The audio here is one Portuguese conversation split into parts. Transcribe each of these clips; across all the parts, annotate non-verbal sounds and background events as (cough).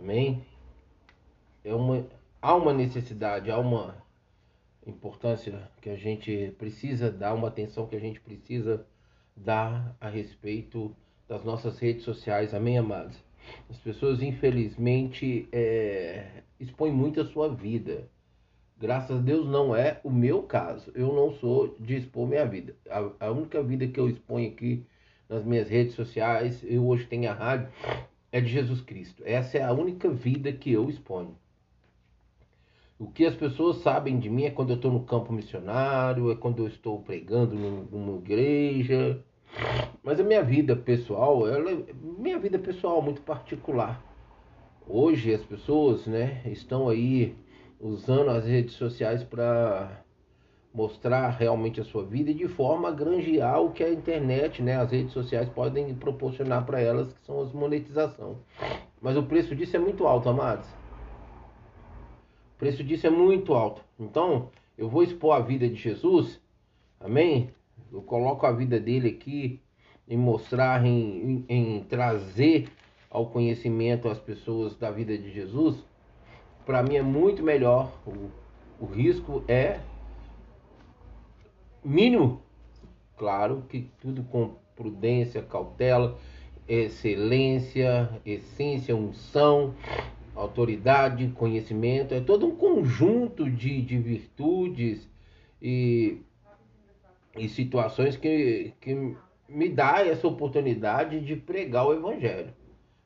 Amém? É uma, há uma necessidade, há uma importância que a gente precisa dar, uma atenção que a gente precisa dar a respeito das nossas redes sociais. Amém, amados? As pessoas, infelizmente, é, expõem muito a sua vida. Graças a Deus não é o meu caso. Eu não sou de expor minha vida. A, a única vida que eu exponho aqui nas minhas redes sociais, eu hoje tenho a rádio, é de Jesus Cristo. Essa é a única vida que eu exponho. O que as pessoas sabem de mim é quando eu estou no campo missionário, é quando eu estou pregando numa igreja. Mas a minha vida pessoal, ela, minha vida pessoal é muito particular. Hoje as pessoas, né, estão aí usando as redes sociais para mostrar realmente a sua vida e de forma a granjear o que a internet, né, as redes sociais podem proporcionar para elas, que são as monetização. Mas o preço disso é muito alto, amados. O preço disso é muito alto. Então, eu vou expor a vida de Jesus, amém? Eu coloco a vida dele aqui em mostrar, em, em, em trazer ao conhecimento as pessoas da vida de Jesus. Para mim é muito melhor. O, o risco é mínimo. Claro que tudo com prudência, cautela, excelência, essência, unção, autoridade, conhecimento. É todo um conjunto de, de virtudes e, e situações que, que me dá essa oportunidade de pregar o evangelho.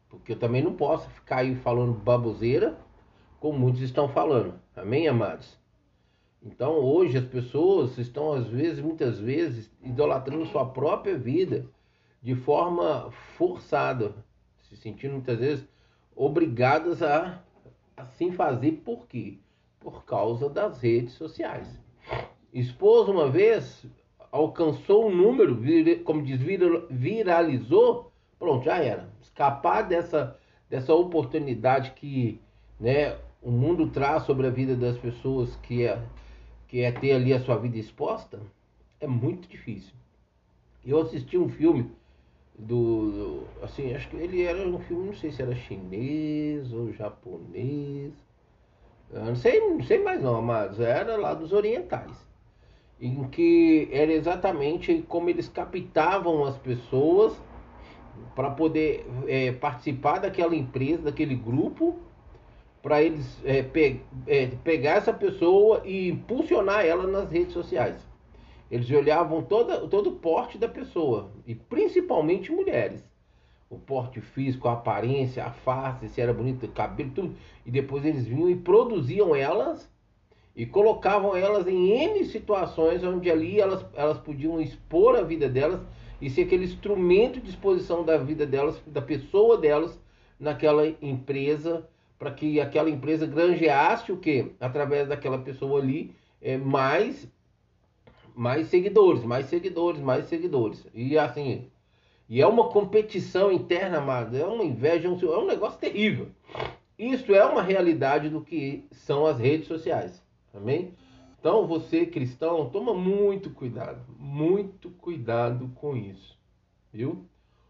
Porque eu também não posso ficar aí falando baboseira, como muitos estão falando. Amém, amados? Então hoje as pessoas estão às vezes, muitas vezes, idolatrando sua própria vida de forma forçada, se sentindo muitas vezes obrigadas a assim fazer por quê? Por causa das redes sociais. Esposa uma vez alcançou um número, como diz, viralizou, pronto, já era. Escapar dessa, dessa oportunidade que né, o mundo traz sobre a vida das pessoas, que é que é ter ali a sua vida exposta, é muito difícil. Eu assisti um filme do, do, assim, acho que ele era um filme, não sei se era chinês ou japonês. Não sei, não sei mais não, mas era lá dos orientais. Em que era exatamente como eles captavam as pessoas para poder é, participar daquela empresa, daquele grupo para eles é, pe é, pegar essa pessoa e impulsionar ela nas redes sociais. Eles olhavam toda, todo o porte da pessoa, e principalmente mulheres. O porte físico, a aparência, a face, se era bonito, o cabelo, tudo. E depois eles vinham e produziam elas e colocavam elas em N situações onde ali elas, elas podiam expor a vida delas e ser aquele instrumento de exposição da vida delas, da pessoa delas, naquela empresa para que aquela empresa granjeasse o que? Através daquela pessoa ali, é, mais, mais seguidores, mais seguidores, mais seguidores. E assim, e é uma competição interna, amado, é uma inveja, é um negócio terrível. Isso é uma realidade do que são as redes sociais. Amém? Então você cristão, toma muito cuidado, muito cuidado com isso. Viu?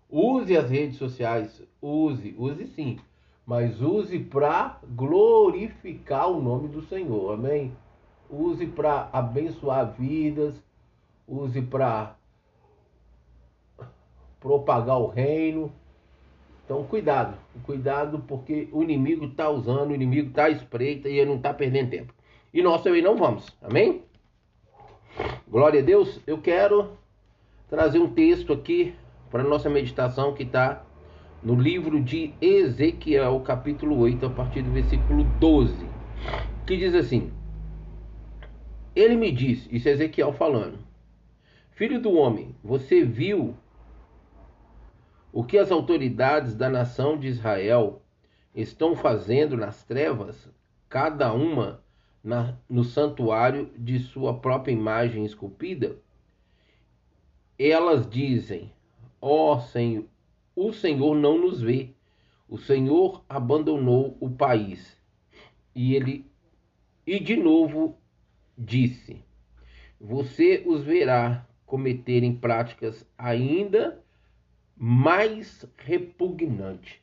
Use as redes sociais, use, use sim mas use para glorificar o nome do Senhor, amém? Use para abençoar vidas, use para propagar o reino. Então, cuidado, cuidado, porque o inimigo está usando, o inimigo está espreita e ele não está perdendo tempo. E nós também não vamos, amém? Glória a Deus. Eu quero trazer um texto aqui para nossa meditação que está no livro de Ezequiel, capítulo 8, a partir do versículo 12, que diz assim: Ele me disse, isso é Ezequiel falando, Filho do homem, você viu o que as autoridades da nação de Israel estão fazendo nas trevas, cada uma na, no santuário de sua própria imagem esculpida? Elas dizem: Ó oh, Senhor, o Senhor não nos vê. O Senhor abandonou o país. E ele e de novo disse: Você os verá cometerem práticas ainda mais repugnantes.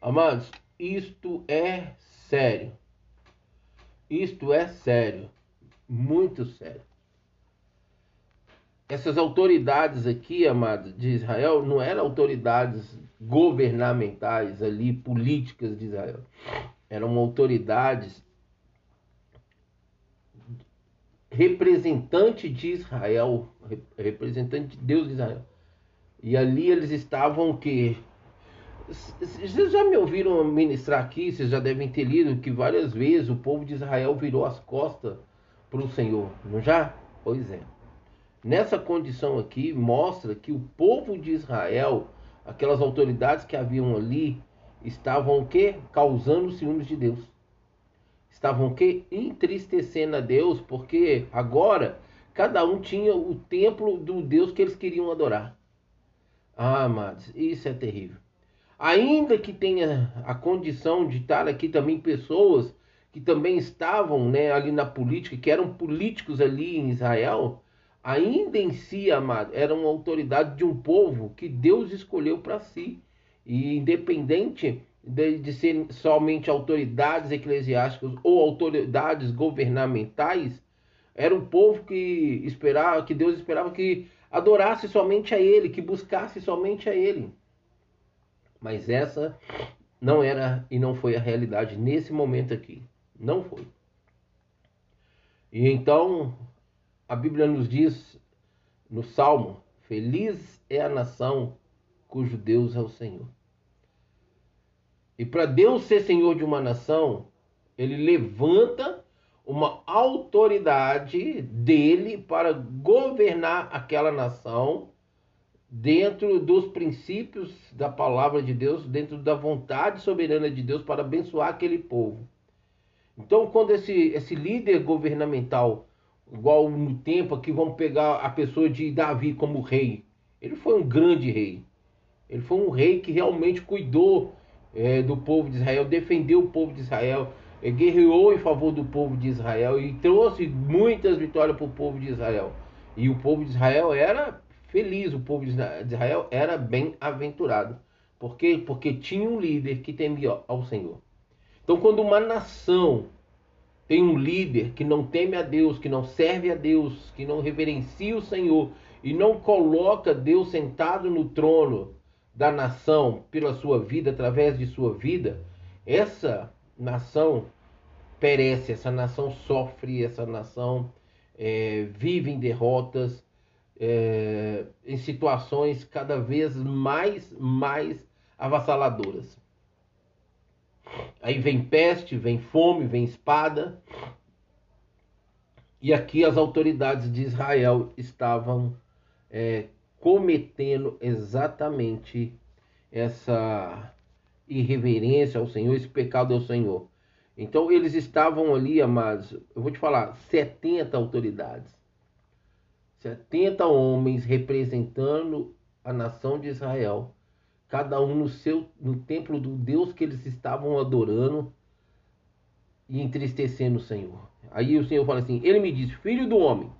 Amados, isto é sério. Isto é sério. Muito sério. Essas autoridades aqui, amados, de Israel, não eram autoridades governamentais ali, políticas de Israel. Eram autoridades representante de Israel, representante de Deus de Israel. E ali eles estavam que vocês já me ouviram ministrar aqui, vocês já devem ter lido que várias vezes o povo de Israel virou as costas para o Senhor, não já? Pois é. Nessa condição aqui, mostra que o povo de Israel, aquelas autoridades que haviam ali, estavam o quê? Causando ciúmes de Deus. Estavam o quê? Entristecendo a Deus, porque agora cada um tinha o templo do Deus que eles queriam adorar. Ah, amados, isso é terrível. Ainda que tenha a condição de estar aqui também pessoas que também estavam né, ali na política, que eram políticos ali em Israel, ainda em si, amado, eram autoridade de um povo que Deus escolheu para si. E independente de, de ser somente autoridades eclesiásticas ou autoridades governamentais, era um povo que esperava, que Deus esperava que adorasse somente a Ele, que buscasse somente a Ele. Mas essa não era e não foi a realidade nesse momento aqui. Não foi. E então a Bíblia nos diz no Salmo: Feliz é a nação cujo Deus é o Senhor. E para Deus ser Senhor de uma nação, ele levanta uma autoridade dele para governar aquela nação dentro dos princípios da palavra de Deus, dentro da vontade soberana de Deus para abençoar aquele povo. Então, quando esse, esse líder governamental, igual no tempo aqui, vamos pegar a pessoa de Davi como rei, ele foi um grande rei. Ele foi um rei que realmente cuidou é, do povo de Israel, defendeu o povo de Israel, é, guerreou em favor do povo de Israel e trouxe muitas vitórias para o povo de Israel. E o povo de Israel era feliz, o povo de Israel era bem-aventurado. Por quê? Porque tinha um líder que temia ao Senhor. Então, quando uma nação tem um líder que não teme a Deus, que não serve a Deus, que não reverencia o Senhor e não coloca Deus sentado no trono da nação pela sua vida, através de sua vida, essa nação perece, essa nação sofre, essa nação é, vive em derrotas, é, em situações cada vez mais, mais avassaladoras. Aí vem peste, vem fome, vem espada. E aqui as autoridades de Israel estavam é, cometendo exatamente essa irreverência ao Senhor, esse pecado ao Senhor. Então eles estavam ali, amados, eu vou te falar, 70 autoridades 70 homens representando a nação de Israel, cada um no seu no templo do Deus que eles estavam adorando e entristecendo o Senhor. Aí o Senhor fala assim: Ele me disse, filho do homem,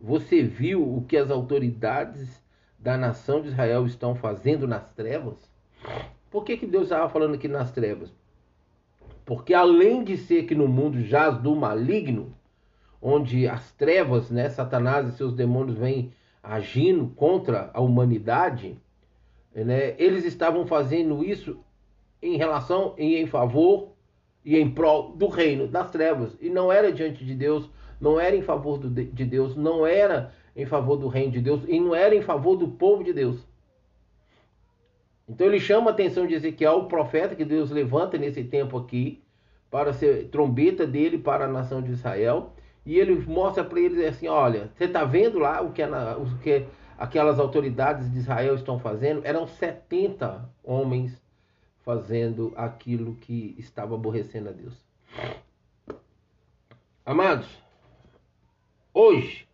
você viu o que as autoridades da nação de Israel estão fazendo nas trevas? Por que, que Deus estava falando aqui nas trevas? Porque além de ser que no mundo jaz do maligno, onde as trevas, né, Satanás e seus demônios vêm agindo contra a humanidade, né, eles estavam fazendo isso em relação e em favor e em prol do reino das trevas. E não era diante de Deus, não era em favor do, de Deus, não era em favor do reino de Deus e não era em favor do povo de Deus. Então ele chama a atenção de Ezequiel, o profeta que Deus levanta nesse tempo aqui, para ser trombeta dele para a nação de Israel e ele mostra para eles assim, olha, você está vendo lá o que, o que aquelas autoridades de Israel estão fazendo? Eram 70 homens fazendo aquilo que estava aborrecendo a Deus. Amados, hoje,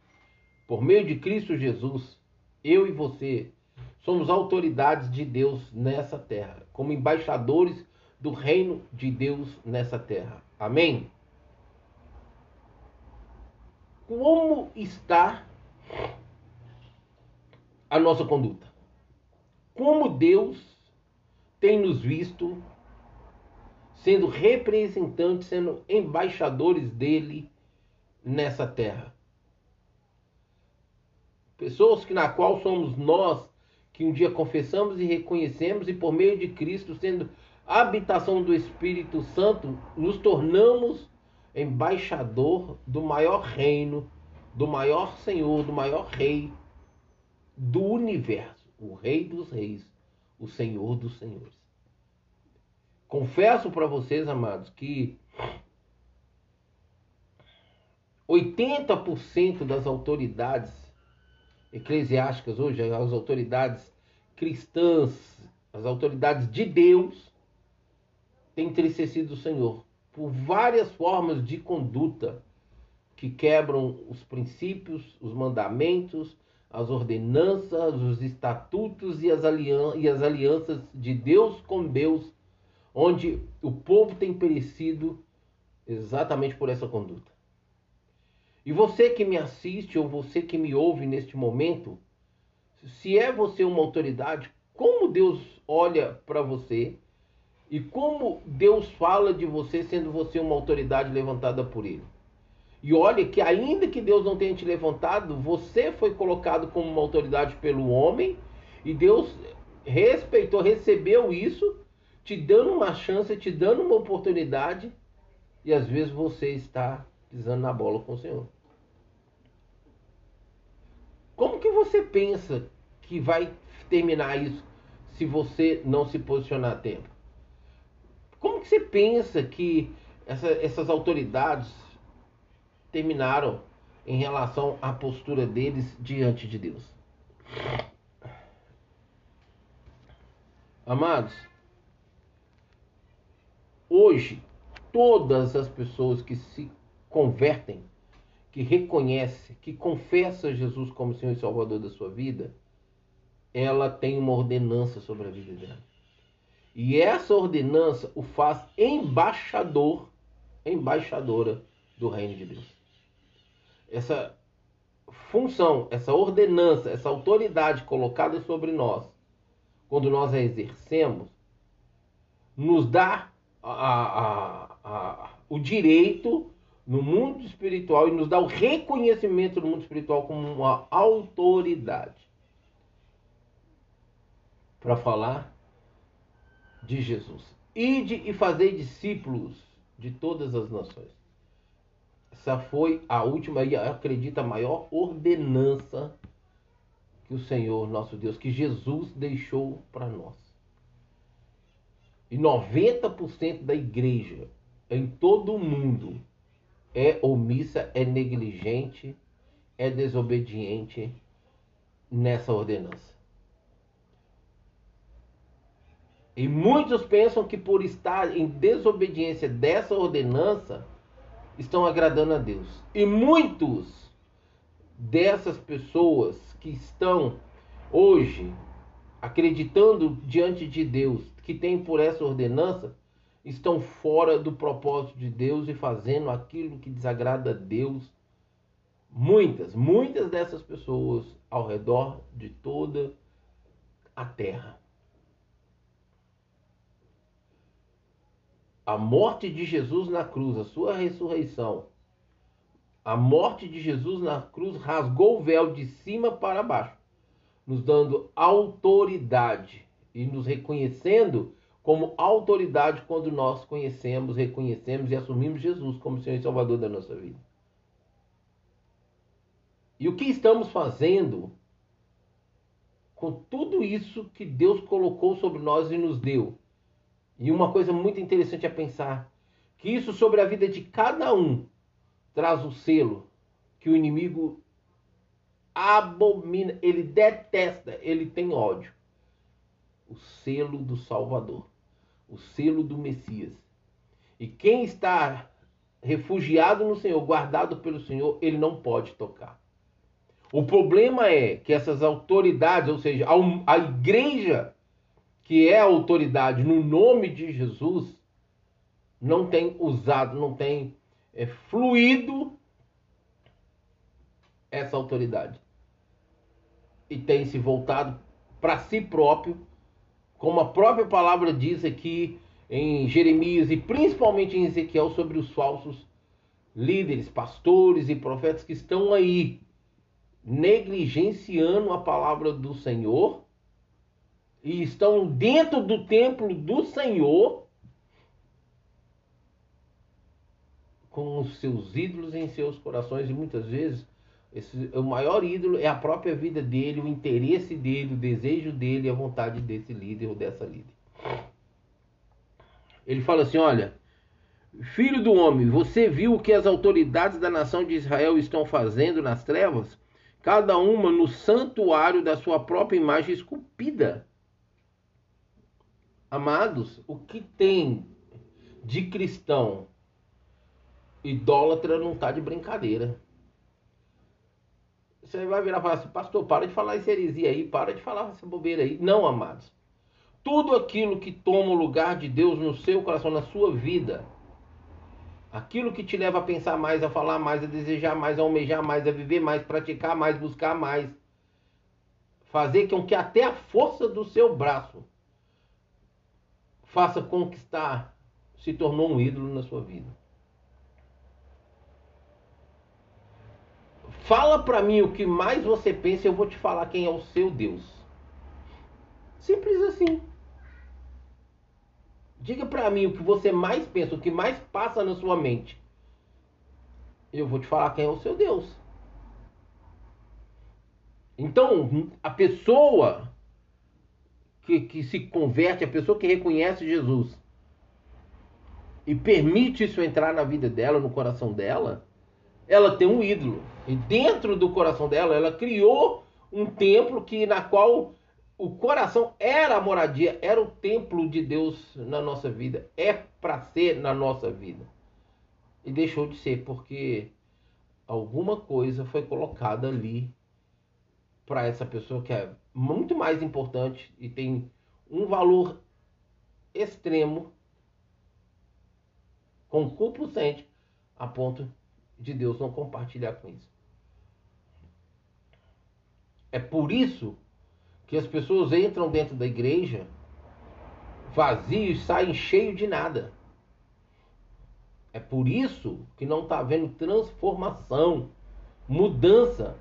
por meio de Cristo Jesus, eu e você somos autoridades de Deus nessa terra, como embaixadores do reino de Deus nessa terra. Amém? como está a nossa conduta. Como Deus tem nos visto sendo representantes, sendo embaixadores dele nessa terra. Pessoas que na qual somos nós que um dia confessamos e reconhecemos e por meio de Cristo, sendo habitação do Espírito Santo, nos tornamos embaixador do maior reino, do maior Senhor, do maior rei do universo, o rei dos reis, o Senhor dos senhores. Confesso para vocês, amados, que 80% das autoridades eclesiásticas hoje, as autoridades cristãs, as autoridades de Deus, têm entristecido o Senhor por várias formas de conduta que quebram os princípios, os mandamentos, as ordenanças, os estatutos e as, e as alianças de Deus com Deus, onde o povo tem perecido exatamente por essa conduta. E você que me assiste ou você que me ouve neste momento, se é você uma autoridade, como Deus olha para você e como Deus fala de você sendo você uma autoridade levantada por Ele. E olha que ainda que Deus não tenha te levantado, você foi colocado como uma autoridade pelo homem e Deus respeitou, recebeu isso, te dando uma chance, te dando uma oportunidade e às vezes você está pisando na bola com o Senhor. Como que você pensa que vai terminar isso se você não se posicionar a tempo? Como que você pensa que essa, essas autoridades terminaram em relação à postura deles diante de Deus? Amados, hoje todas as pessoas que se convertem, que reconhece, que confessa Jesus como Senhor e Salvador da sua vida, ela tem uma ordenança sobre a vida dela. E essa ordenança o faz embaixador, embaixadora do reino de Deus. Essa função, essa ordenança, essa autoridade colocada sobre nós, quando nós a exercemos, nos dá a, a, a, o direito no mundo espiritual e nos dá o reconhecimento no mundo espiritual como uma autoridade para falar de Jesus. Ide e fazer discípulos de todas as nações. Essa foi a última e acredita a maior ordenança que o Senhor, nosso Deus, que Jesus deixou para nós. E 90% da igreja em todo o mundo é omissa, é negligente, é desobediente nessa ordenança. E muitos pensam que por estar em desobediência dessa ordenança, estão agradando a Deus. E muitos dessas pessoas que estão hoje acreditando diante de Deus que tem por essa ordenança, estão fora do propósito de Deus e fazendo aquilo que desagrada a Deus. Muitas, muitas dessas pessoas ao redor de toda a terra. A morte de Jesus na cruz, a sua ressurreição, a morte de Jesus na cruz rasgou o véu de cima para baixo, nos dando autoridade e nos reconhecendo como autoridade quando nós conhecemos, reconhecemos e assumimos Jesus como Senhor e Salvador da nossa vida. E o que estamos fazendo com tudo isso que Deus colocou sobre nós e nos deu? E uma coisa muito interessante a pensar, que isso sobre a vida de cada um traz o selo que o inimigo abomina, ele detesta, ele tem ódio. O selo do Salvador, o selo do Messias. E quem está refugiado no Senhor, guardado pelo Senhor, ele não pode tocar. O problema é que essas autoridades, ou seja, a, igreja que é autoridade no nome de Jesus, não tem usado, não tem é, fluído essa autoridade. E tem se voltado para si próprio, como a própria palavra diz aqui em Jeremias e principalmente em Ezequiel sobre os falsos líderes, pastores e profetas que estão aí negligenciando a palavra do Senhor e estão dentro do templo do Senhor com os seus ídolos em seus corações e muitas vezes esse, o maior ídolo é a própria vida dele, o interesse dele, o desejo dele, a vontade desse líder ou dessa líder. Ele fala assim: olha, filho do homem, você viu o que as autoridades da nação de Israel estão fazendo nas trevas? Cada uma no santuário da sua própria imagem esculpida. Amados, o que tem de cristão idólatra não está de brincadeira. Você vai virar e falar assim, pastor, para de falar essa heresia aí, para de falar essa bobeira aí. Não, amados. Tudo aquilo que toma o lugar de Deus no seu coração, na sua vida, aquilo que te leva a pensar mais, a falar mais, a desejar mais, a almejar mais, a viver mais, praticar mais, buscar mais, fazer com que até a força do seu braço faça conquistar, se tornou um ídolo na sua vida. Fala para mim o que mais você pensa eu vou te falar quem é o seu Deus. Simples assim. Diga para mim o que você mais pensa, o que mais passa na sua mente. Eu vou te falar quem é o seu Deus. Então, a pessoa que, que se converte, a pessoa que reconhece Jesus e permite isso entrar na vida dela, no coração dela, ela tem um ídolo. E dentro do coração dela, ela criou um templo que na qual o coração era a moradia, era o templo de Deus na nossa vida, é para ser na nossa vida. E deixou de ser porque alguma coisa foi colocada ali para essa pessoa que é muito mais importante e tem um valor extremo, concupiscente, a ponto de Deus não compartilhar com isso. É por isso que as pessoas entram dentro da igreja vazios e saem cheios de nada. É por isso que não está havendo transformação, mudança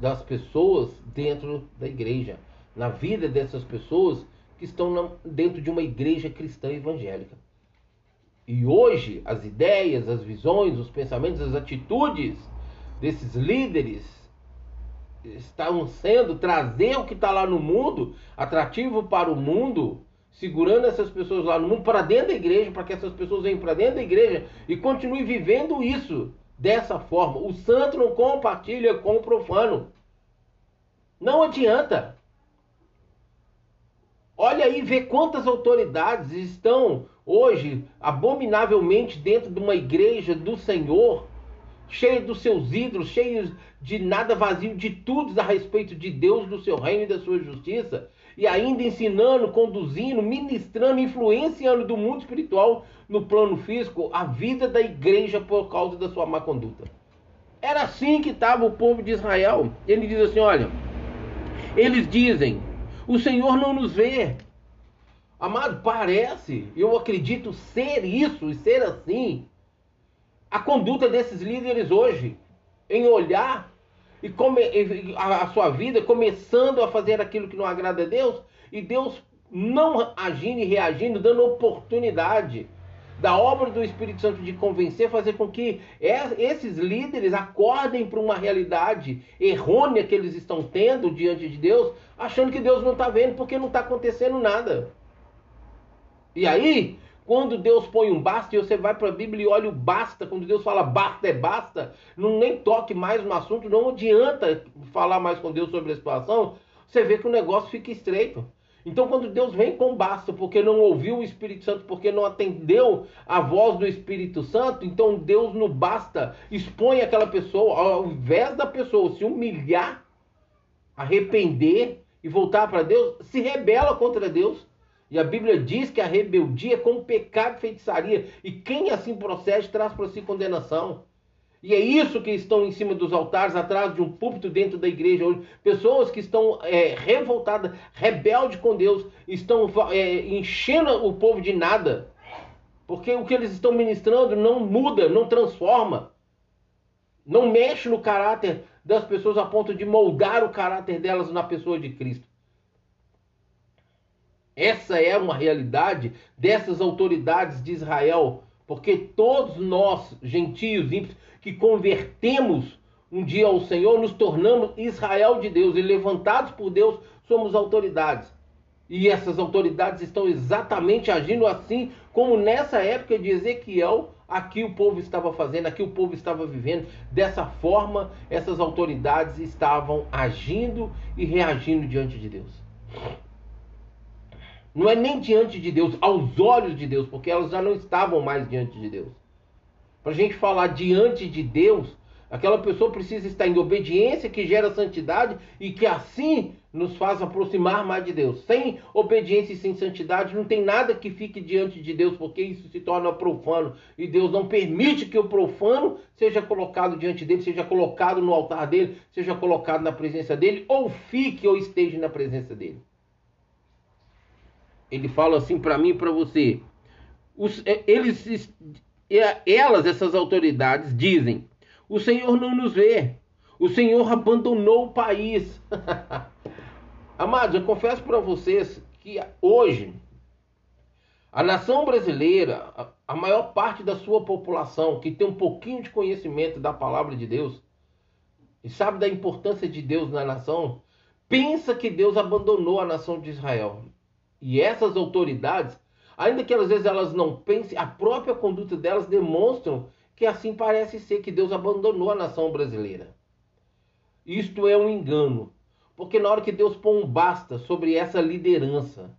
das pessoas dentro da igreja, na vida dessas pessoas que estão dentro de uma igreja cristã evangélica. E hoje as ideias, as visões, os pensamentos, as atitudes desses líderes estão sendo trazer o que está lá no mundo, atrativo para o mundo, segurando essas pessoas lá no mundo para dentro da igreja, para que essas pessoas venham para dentro da igreja e continuem vivendo isso dessa forma. O santo não compartilha com o profano. Não adianta. Olha aí, vê quantas autoridades estão hoje abominavelmente dentro de uma igreja do Senhor, cheia dos seus ídolos, cheios de nada vazio, de tudo a respeito de Deus, do seu reino e da sua justiça, e ainda ensinando, conduzindo, ministrando, influenciando do mundo espiritual no plano físico a vida da igreja por causa da sua má conduta. Era assim que estava o povo de Israel. Ele diz assim: olha, eles dizem, o Senhor não nos vê. Amado, parece, eu acredito ser isso e ser assim, a conduta desses líderes hoje, em olhar e come, a, sua vida começando a fazer aquilo que não agrada a Deus, e Deus não agindo e reagindo, dando oportunidade da obra do Espírito Santo de convencer, fazer com que esses líderes acordem para uma realidade errônea que eles estão tendo diante de Deus, achando que Deus não está vendo porque não está acontecendo nada. E aí, quando Deus põe um basta, e você vai para a Bíblia e olha o basta, quando Deus fala basta é basta, não nem toque mais no assunto, não adianta falar mais com Deus sobre a situação, você vê que o negócio fica estreito. Então, quando Deus vem com basta, porque não ouviu o Espírito Santo, porque não atendeu a voz do Espírito Santo, então Deus no basta expõe aquela pessoa, ao invés da pessoa se humilhar, arrepender e voltar para Deus, se rebela contra Deus. E a Bíblia diz que a rebeldia é como pecado e feitiçaria, e quem assim procede traz para si condenação. E é isso que estão em cima dos altares, atrás de um púlpito dentro da igreja hoje. Pessoas que estão é, revoltadas, rebeldes com Deus, estão é, enchendo o povo de nada, Porque o que eles estão ministrando não muda, não transforma, não mexe no caráter das pessoas a ponto de moldar o caráter delas na pessoa de Cristo. Essa é uma realidade dessas autoridades de Israel, porque todos nós, gentios, ímpios, que convertemos um dia ao Senhor, nos tornamos Israel de Deus e levantados por Deus somos autoridades. E essas autoridades estão exatamente agindo assim, como nessa época de Ezequiel, aqui o povo estava fazendo, aqui o povo estava vivendo. Dessa forma, essas autoridades estavam agindo e reagindo diante de Deus. Não é nem diante de Deus, aos olhos de Deus, porque elas já não estavam mais diante de Deus. Para a gente falar diante de Deus, aquela pessoa precisa estar em obediência que gera santidade e que assim nos faz aproximar mais de Deus. Sem obediência e sem santidade, não tem nada que fique diante de Deus, porque isso se torna profano. E Deus não permite que o profano seja colocado diante dele, seja colocado no altar dele, seja colocado na presença dele, ou fique ou esteja na presença dele. Ele fala assim para mim e para você. Os, é, eles, elas, essas autoridades, dizem: o Senhor não nos vê, o Senhor abandonou o país. (laughs) Amados, eu confesso para vocês que hoje a nação brasileira, a maior parte da sua população que tem um pouquinho de conhecimento da palavra de Deus e sabe da importância de Deus na nação, pensa que Deus abandonou a nação de Israel. E essas autoridades, ainda que às vezes elas não pensem, a própria conduta delas demonstram que assim parece ser que Deus abandonou a nação brasileira. Isto é um engano, porque na hora que Deus põe um basta sobre essa liderança,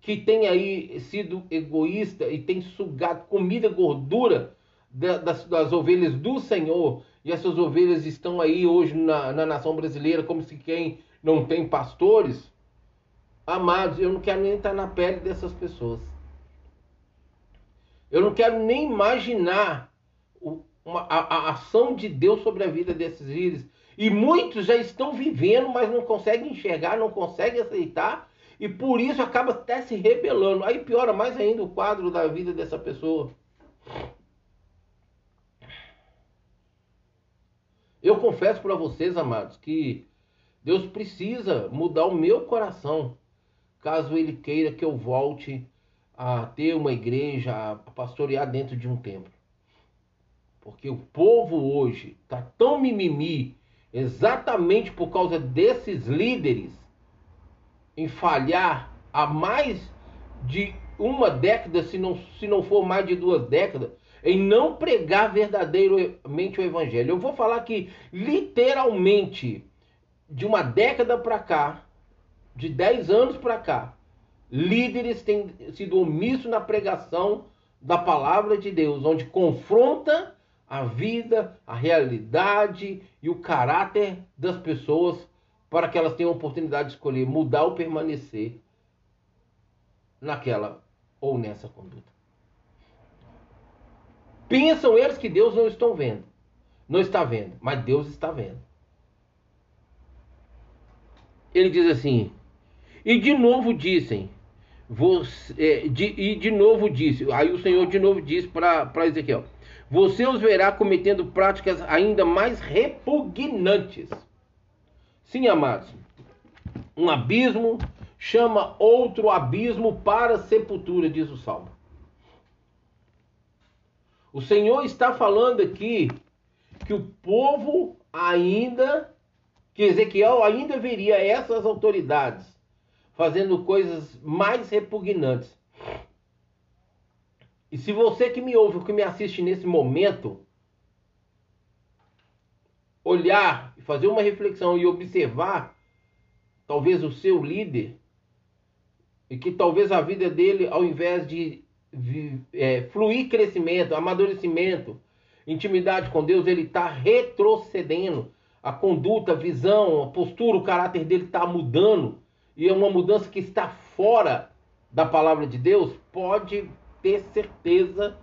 que tem aí sido egoísta e tem sugado comida gordura das, das, ovelhas do Senhor, e essas ovelhas estão aí hoje na, na nação brasileira como se quem não tem pastores, Amados, eu não quero nem estar na pele dessas pessoas. Eu não quero nem imaginar uma, a, a, ação de Deus sobre a vida desses líderes. E muitos já estão vivendo, mas não conseguem enxergar, não conseguem aceitar, e por isso acaba até se rebelando. Aí piora mais ainda o quadro da vida dessa pessoa. Eu confesso para vocês, amados, que Deus precisa mudar o meu coração caso ele queira que eu volte a ter uma igreja, a pastorear dentro de um templo. Porque o povo hoje está tão mimimi, exatamente por causa desses líderes, em falhar há mais de uma década, se não, se não for mais de duas décadas, em não pregar verdadeiramente o evangelho. Eu vou falar que literalmente de uma década para cá, de 10 anos para cá, líderes têm sido omissos na pregação da palavra de Deus, onde confronta a vida, a realidade e o caráter das pessoas para que elas tenham a oportunidade de escolher mudar ou permanecer naquela ou nessa conduta. Pensam eles que Deus não estão vendo, não está vendo, mas Deus está vendo. Ele diz assim: e de novo dizem, você, é, de, e de novo disse, aí o Senhor de novo disse para Ezequiel: Você os verá cometendo práticas ainda mais repugnantes. Sim, amados, um abismo chama outro abismo para sepultura, diz o Salmo. O Senhor está falando aqui que o povo ainda, que Ezequiel ainda veria essas autoridades fazendo coisas mais repugnantes. E se você que me ouve, que me assiste nesse momento, olhar, fazer uma reflexão e observar, talvez o seu líder, e que talvez a vida dele, ao invés de é, fluir crescimento, amadurecimento, intimidade com Deus, ele está retrocedendo. A conduta, a visão, a postura, o caráter dele está mudando e é uma mudança que está fora da palavra de Deus, pode ter certeza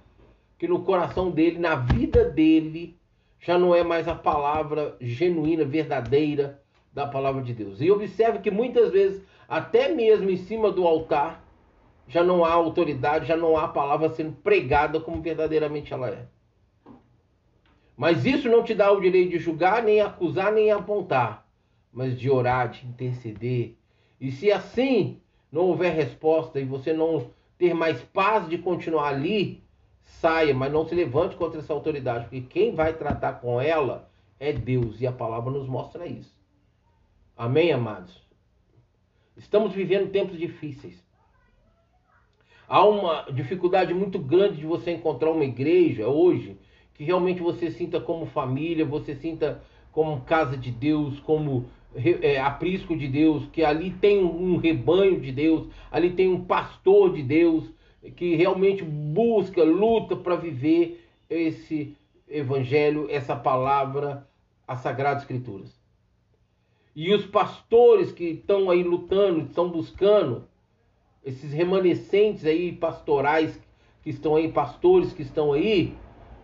que no coração dele, na vida dele, já não é mais a palavra genuína, verdadeira da palavra de Deus. E observe que muitas vezes, até mesmo em cima do altar, já não há autoridade, já não há palavra sendo pregada como verdadeiramente ela é. Mas isso não te dá o direito de julgar, nem acusar, nem apontar, mas de orar, de interceder. E se assim não houver resposta e você não ter mais paz de continuar ali, saia, mas não se levante contra essa autoridade, porque quem vai tratar com ela é Deus e a palavra nos mostra isso. Amém, amados? Estamos vivendo tempos difíceis. Há uma dificuldade muito grande de você encontrar uma igreja hoje que realmente você sinta como família, você sinta como casa de Deus, como é, aprisco de Deus, que ali tem um rebanho de Deus, ali tem um pastor de Deus, que realmente busca, luta para viver esse evangelho, essa palavra, as Sagradas Escrituras. E os pastores que estão aí lutando, estão buscando, esses remanescentes aí pastorais que estão aí, pastores que estão aí,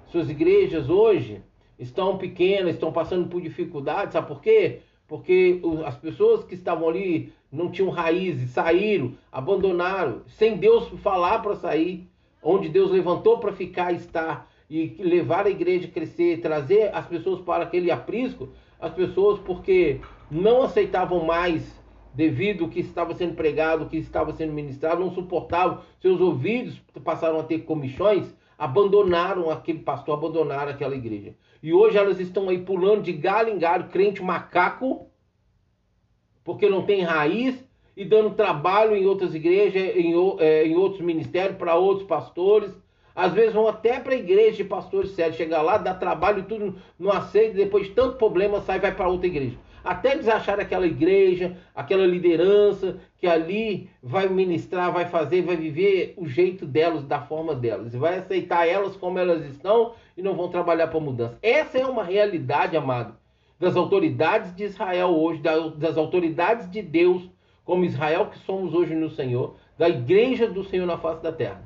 suas igrejas hoje estão pequenas, estão passando por dificuldades, sabe por quê? Porque as pessoas que estavam ali não tinham raízes, saíram, abandonaram, sem Deus falar para sair, onde Deus levantou para ficar estar e levar a igreja a crescer, trazer as pessoas para aquele aprisco, as pessoas porque não aceitavam mais devido ao que estava sendo pregado, o que estava sendo ministrado, não suportavam, seus ouvidos passaram a ter comichões, abandonaram aquele pastor, abandonaram aquela igreja. E hoje elas estão aí pulando de galho em galho, crente macaco, porque não tem raiz, e dando trabalho em outras igrejas, em, é, em outros ministérios, para outros pastores. Às vezes vão até para a igreja de pastores sérios, chegar lá, dá trabalho e tudo, não aceita, depois de tanto problema sai vai para outra igreja até eles acharem aquela igreja, aquela liderança que ali vai ministrar, vai fazer, vai viver o jeito delas, da forma delas, vai aceitar elas como elas estão e não vão trabalhar para mudança. Essa é uma realidade, amado, das autoridades de Israel hoje, das autoridades de Deus, como Israel que somos hoje no Senhor, da igreja do Senhor na face da terra.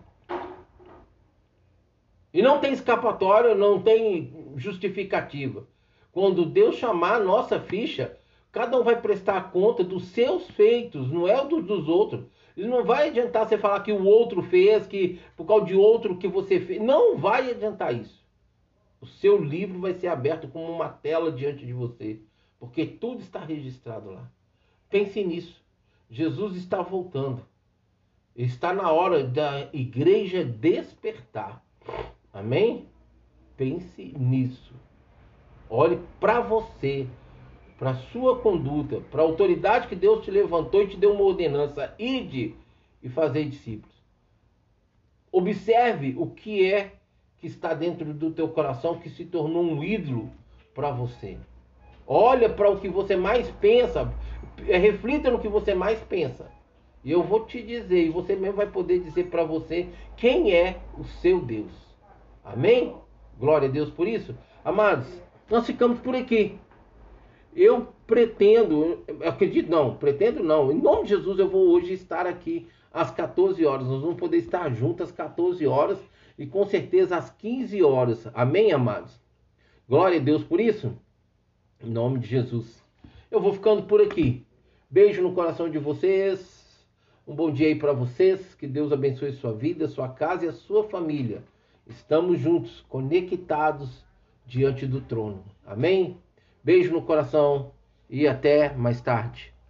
E não tem escapatória, não tem justificativa. Quando Deus chamar a nossa ficha, cada um vai prestar conta dos seus feitos, não é dos, dos outros. E não vai adiantar você falar que o outro fez, que por causa de outro que você fez. Não vai adiantar isso. O seu livro vai ser aberto como uma tela diante de você, porque tudo está registrado lá. Pense nisso. Jesus está voltando. Está na hora da igreja despertar. Amém? Pense nisso. Olhe para você, para sua conduta, para a autoridade que Deus te levantou e te deu uma ordenança, ide e fazer discípulos. Observe o que é que está dentro do teu coração que se tornou um ídolo para você. Olha para o que você mais pensa, reflita no que você mais pensa. E eu vou te dizer, e você mesmo vai poder dizer para você quem é o seu Deus. Amém? Glória a Deus por isso. Amados, nós ficamos por aqui. Eu pretendo, acredito não, pretendo não. Em nome de Jesus eu vou hoje estar aqui às 14 horas. Nós vamos poder estar juntos às 14 horas e com certeza às 15 horas. Amém, amados? Glória a Deus por isso. Em nome de Jesus. Eu vou ficando por aqui. Beijo no coração de vocês. Um bom dia aí para vocês. Que Deus abençoe sua vida, sua casa e a sua família. Estamos juntos, conectados diante do trono. Amém? Beijo no coração e até mais tarde.